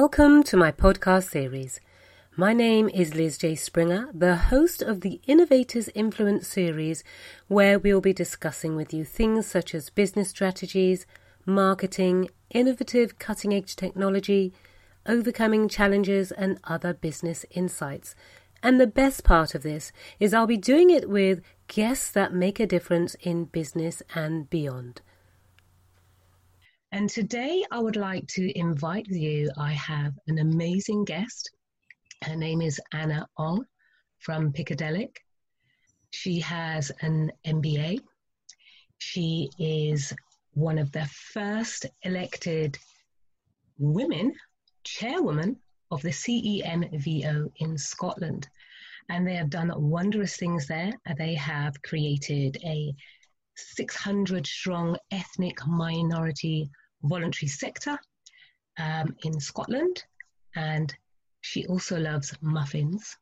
Welcome to my podcast series. My name is Liz J. Springer, the host of the Innovators Influence series, where we'll be discussing with you things such as business strategies, marketing, innovative cutting edge technology, overcoming challenges, and other business insights. And the best part of this is I'll be doing it with guests that make a difference in business and beyond. And today I would like to invite you. I have an amazing guest. Her name is Anna Ong from Piccadelic. She has an MBA. She is one of the first elected women, chairwoman of the CEMVO in Scotland. And they have done wondrous things there. They have created a 600 strong ethnic minority voluntary sector um, in Scotland, and she also loves muffins,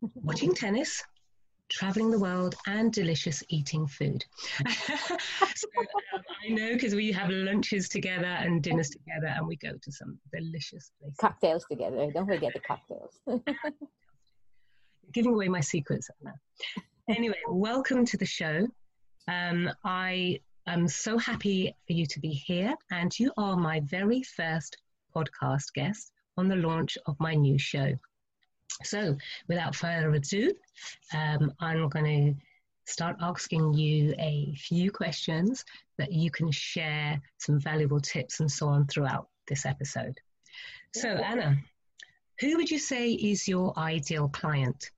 watching tennis, traveling the world, and delicious eating food. so, um, I know because we have lunches together and dinners together, and we go to some delicious places. Cocktails together. Don't forget the cocktails. giving away my secrets now. Anyway, welcome to the show. Um, I I'm so happy for you to be here, and you are my very first podcast guest on the launch of my new show. So, without further ado, um, I'm going to start asking you a few questions that you can share some valuable tips and so on throughout this episode. So, Anna, who would you say is your ideal client?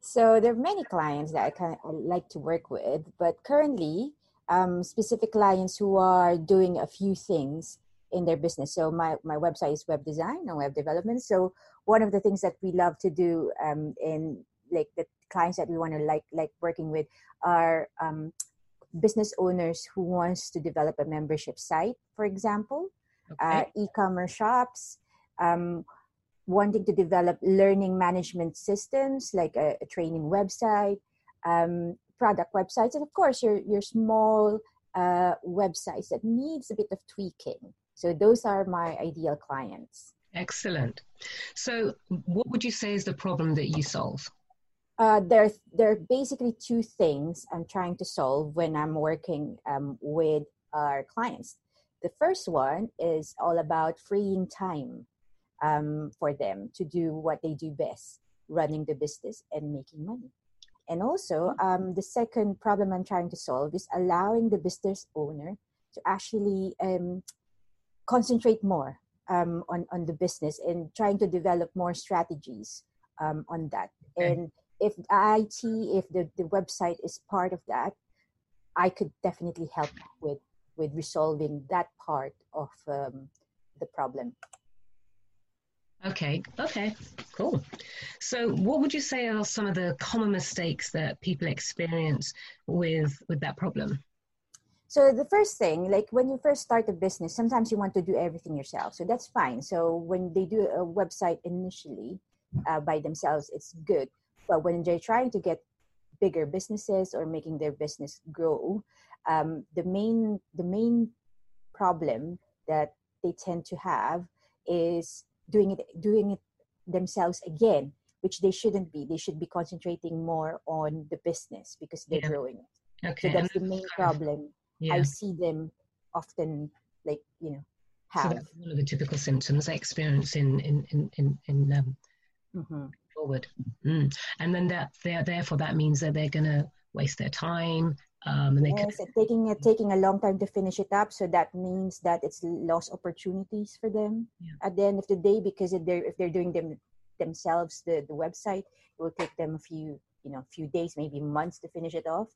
So, there are many clients that I, can, I like to work with, but currently, um, specific clients who are doing a few things in their business. So my, my website is web design and web development. So one of the things that we love to do um, in like the clients that we want to like like working with are um, business owners who wants to develop a membership site, for example, okay. uh, e-commerce shops, um, wanting to develop learning management systems like a, a training website, um, product websites and of course your your small uh, websites that needs a bit of tweaking so those are my ideal clients excellent so what would you say is the problem that you solve uh, there, there are basically two things I'm trying to solve when I'm working um, with our clients. The first one is all about freeing time um, for them to do what they do best running the business and making money. And also, mm-hmm. um, the second problem I'm trying to solve is allowing the business owner to actually um, concentrate more um, on, on the business and trying to develop more strategies um, on that. Okay. And if IT, if the, the website is part of that, I could definitely help with, with resolving that part of um, the problem. Okay, okay, cool. So, what would you say are some of the common mistakes that people experience with with that problem? So, the first thing, like when you first start a business, sometimes you want to do everything yourself. So that's fine. So when they do a website initially uh, by themselves, it's good. But when they're trying to get bigger businesses or making their business grow, um, the main the main problem that they tend to have is doing it doing it themselves again which they shouldn't be they should be concentrating more on the business because they're yeah. growing it okay. so that's the main problem yeah. i see them often like you know have. so that's one of the typical symptoms i experience in in in in, in um, mm-hmm. forward mm. and then that they're therefore that means that they're going to waste their time um, and they yes, could, taking a, taking a long time to finish it up, so that means that it's lost opportunities for them yeah. at the end of the day because if they're if they're doing them themselves the, the website, it will take them a few you know few days, maybe months to finish it off.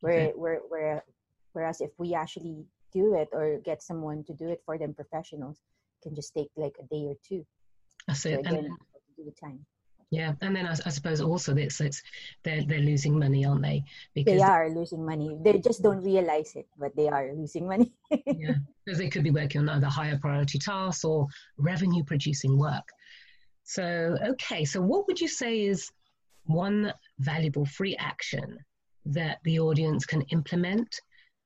Where okay. where where whereas if we actually do it or get someone to do it for them, professionals can just take like a day or two. So. Again, and, do the time. Yeah, and then I, I suppose also it's, it's they're they're losing money, aren't they? Because they are losing money. They just don't realize it, but they are losing money. yeah, because they could be working on other higher priority tasks or revenue producing work. So, okay, so what would you say is one valuable free action that the audience can implement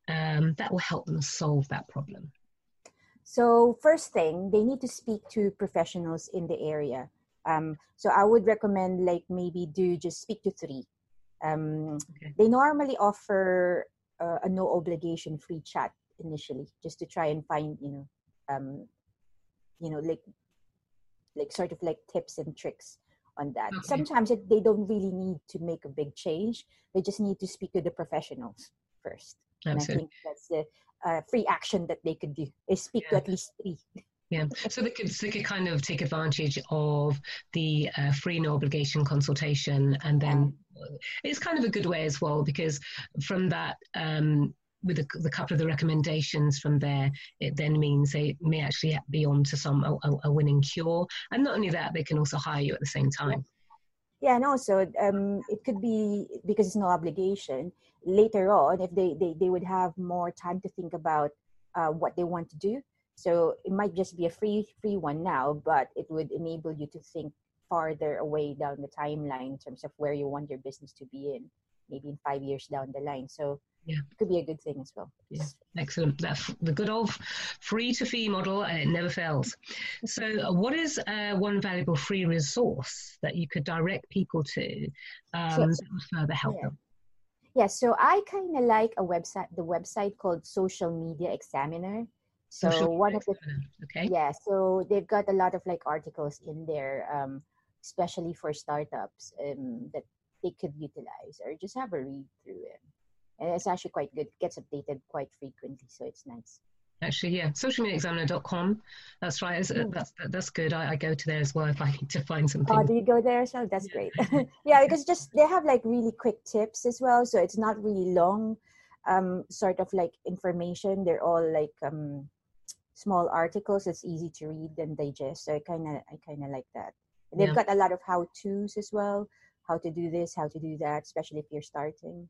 um, that will help them solve that problem? So first thing, they need to speak to professionals in the area. Um, so I would recommend like maybe do just speak to three. Um, okay. They normally offer uh, a no obligation free chat initially, just to try and find you know, um, you know like like sort of like tips and tricks on that. Okay. Sometimes it, they don't really need to make a big change. They just need to speak to the professionals first. Absolutely. And I think that's the uh, free action that they could do is speak yeah. to at least three. Yeah, so they could, they could kind of take advantage of the uh, free no obligation consultation, and then it's kind of a good way as well because from that, um, with the, the, couple of the recommendations from there, it then means they may actually be on to some a, a, winning cure, and not only that, they can also hire you at the same time. Yeah, and also um, it could be because it's no obligation. Later on, if they, they, they would have more time to think about uh, what they want to do, so it might just be a free free one now, but it would enable you to think farther away down the timeline in terms of where you want your business to be in, maybe in five years down the line. So yeah, it could be a good thing as well. Yeah, excellent. That's the good old free to fee model, and it never fails. So, what is uh, one valuable free resource that you could direct people to um, sure. that would further help yeah. them? Yeah, so I kind of like a website, the website called Social Media Examiner. So Social one of the okay yeah, so they've got a lot of like articles in there, um, especially for startups um, that they could utilize or just have a read through it. And it's actually quite good. It gets updated quite frequently, so it's nice. Actually, yeah, socialmediaexaminer.com. That's right. Mm. That's that's good. I, I, go to there as well if I need to find something. Oh, do you go there? So that's yeah. great. yeah, because just they have like really quick tips as well, so it's not really long, um, sort of like information. They're all like um, small articles it's easy to read and digest so i kind of i kind of like that they've yeah. got a lot of how to's as well how to do this how to do that especially if you're starting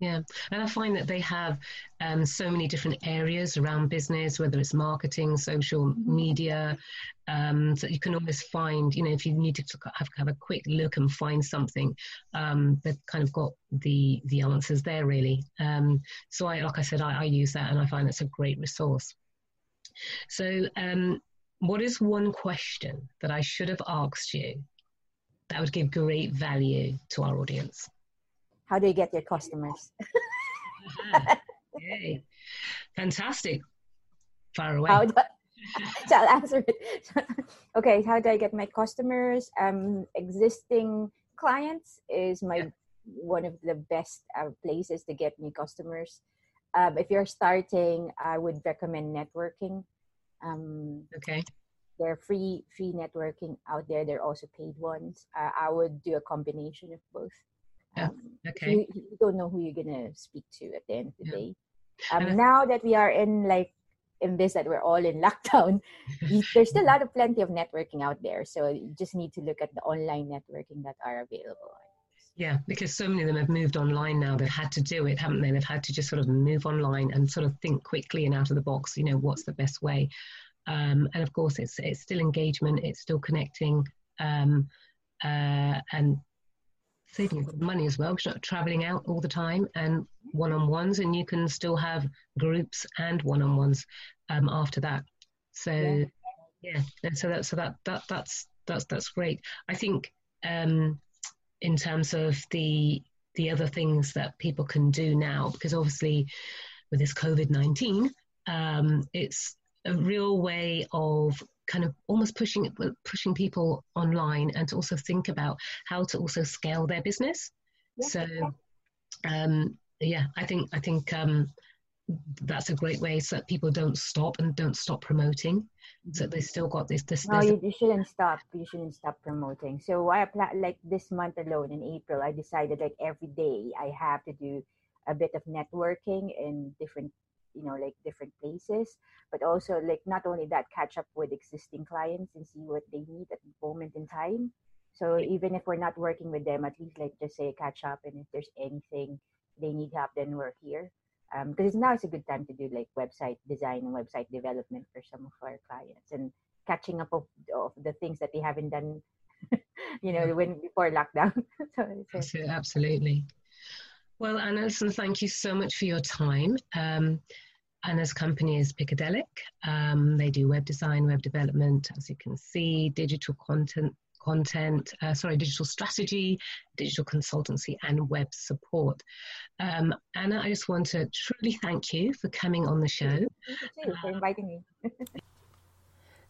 yeah, and I find that they have um, so many different areas around business, whether it's marketing, social mm-hmm. media, um, so you can always find, you know, if you need to have, have a quick look and find something, um, they've kind of got the the answers there really. Um, so I, like I said, I, I use that and I find it's a great resource. So, um, what is one question that I should have asked you that would give great value to our audience? How do you get your customers? Yay. Fantastic. Far away. How do, I'll answer it. okay, how do I get my customers? Um, existing clients is my yeah. one of the best uh, places to get new customers um, if you're starting, I would recommend networking. Um, okay. There are free free networking out there. There are also paid ones. Uh, I would do a combination of both. Um, okay. You, you, don't know who you're gonna speak to at the end of the yeah. day. Um, now that we are in like in this that we're all in lockdown, there's still a lot of plenty of networking out there. So you just need to look at the online networking that are available. Yeah, because so many of them have moved online now. They've had to do it, haven't they? They've had to just sort of move online and sort of think quickly and out of the box. You know, what's the best way? Um, and of course, it's it's still engagement. It's still connecting, um, uh, and saving money as well because you're not traveling out all the time and one-on-ones, and you can still have groups and one-on-ones um, after that. So yeah, yeah. and so that so that that that's that's that's great. I think. Um, in terms of the the other things that people can do now because obviously with this covid-19 um, it's a real way of kind of almost pushing pushing people online and to also think about how to also scale their business yeah. so um, yeah i think i think um, that's a great way so that people don't stop and don't stop promoting. So they mm-hmm. still got this this no you, you shouldn't stop. You shouldn't stop promoting. So i apply like this month alone in april i decided like every day i have to do a bit of networking in different you know like different places. But also like not only that catch up with existing clients and see what they need at the moment in time. So even if we're not working with them at least like just say catch up and if there's anything they need help then we're here because um, now it's a good time to do like website design and website development for some of our clients and catching up of, of the things that they haven't done you know when before lockdown. So, absolutely. Well Anna, listen, thank you so much for your time. Um, Anna's company is Picadelic. Um, they do web design, web development, as you can see, digital content, content, uh, sorry, digital strategy, digital consultancy, and web support. Um, Anna, I just want to truly thank you for coming on the show. Thank you for inviting me.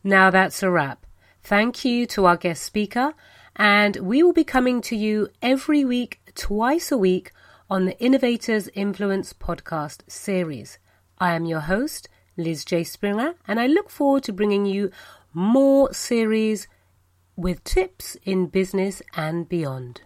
now that's a wrap. Thank you to our guest speaker, and we will be coming to you every week, twice a week, on the Innovators Influence podcast series. I am your host, Liz J. Springer, and I look forward to bringing you more series with tips in business and beyond.